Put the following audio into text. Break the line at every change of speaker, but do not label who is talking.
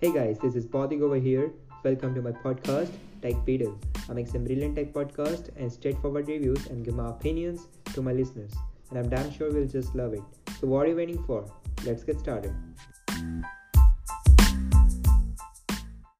Hey guys, this is Baudik over here. Welcome to my podcast, Tech Beatles. I make some brilliant tech podcasts and straightforward reviews and give my opinions to my listeners. And I'm damn sure we'll just love it. So what are you waiting for? Let's get started.